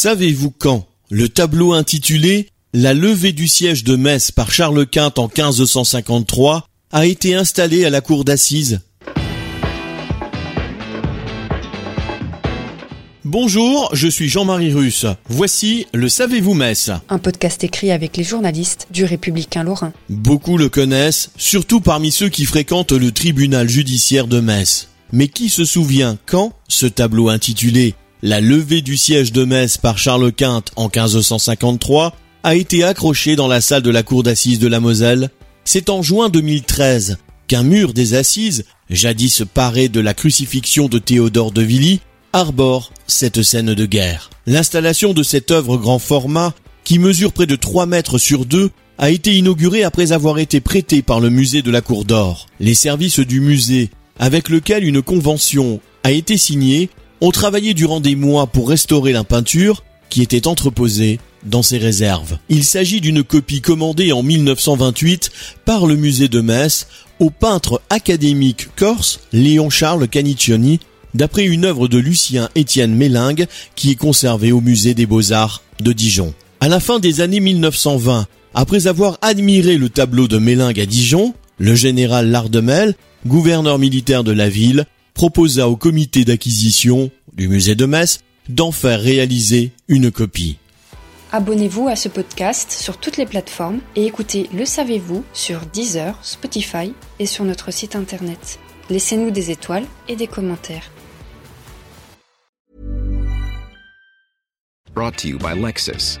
Savez-vous quand le tableau intitulé La levée du siège de Metz par Charles Quint en 1553 a été installé à la cour d'assises? Bonjour, je suis Jean-Marie Russe. Voici le Savez-vous Metz Un podcast écrit avec les journalistes du Républicain Lorrain. Beaucoup le connaissent, surtout parmi ceux qui fréquentent le tribunal judiciaire de Metz. Mais qui se souvient quand ce tableau intitulé La levée du siège de Metz par Charles Quint en 1553 a été accroché dans la salle de la cour d'assises de la Moselle C'est en juin 2013 qu'un mur des assises, jadis paré de la crucifixion de Théodore de Villy, arbore cette scène de guerre. L'installation de cette œuvre grand format, qui mesure près de 3 mètres sur 2, a été inaugurée après avoir été prêtée par le musée de la Cour d'Or. Les services du musée, avec lequel une convention a été signée, ont travaillé durant des mois pour restaurer la peinture qui était entreposée dans ses réserves. Il s'agit d'une copie commandée en 1928 par le musée de Metz au peintre académique corse Léon Charles Caniccioni d'après une œuvre de Lucien Étienne Mélingue qui est conservée au musée des Beaux-Arts de Dijon. À la fin des années 1920, après avoir admiré le tableau de Mélingue à Dijon, le général Lardemel, gouverneur militaire de la ville, proposa au comité d'acquisition du musée de Metz d'en faire réaliser une copie. Abonnez-vous à ce podcast sur toutes les plateformes et écoutez Le Savez-vous sur Deezer, Spotify et sur notre site internet. Laissez-nous des étoiles et des commentaires. Brought to you by Lexus.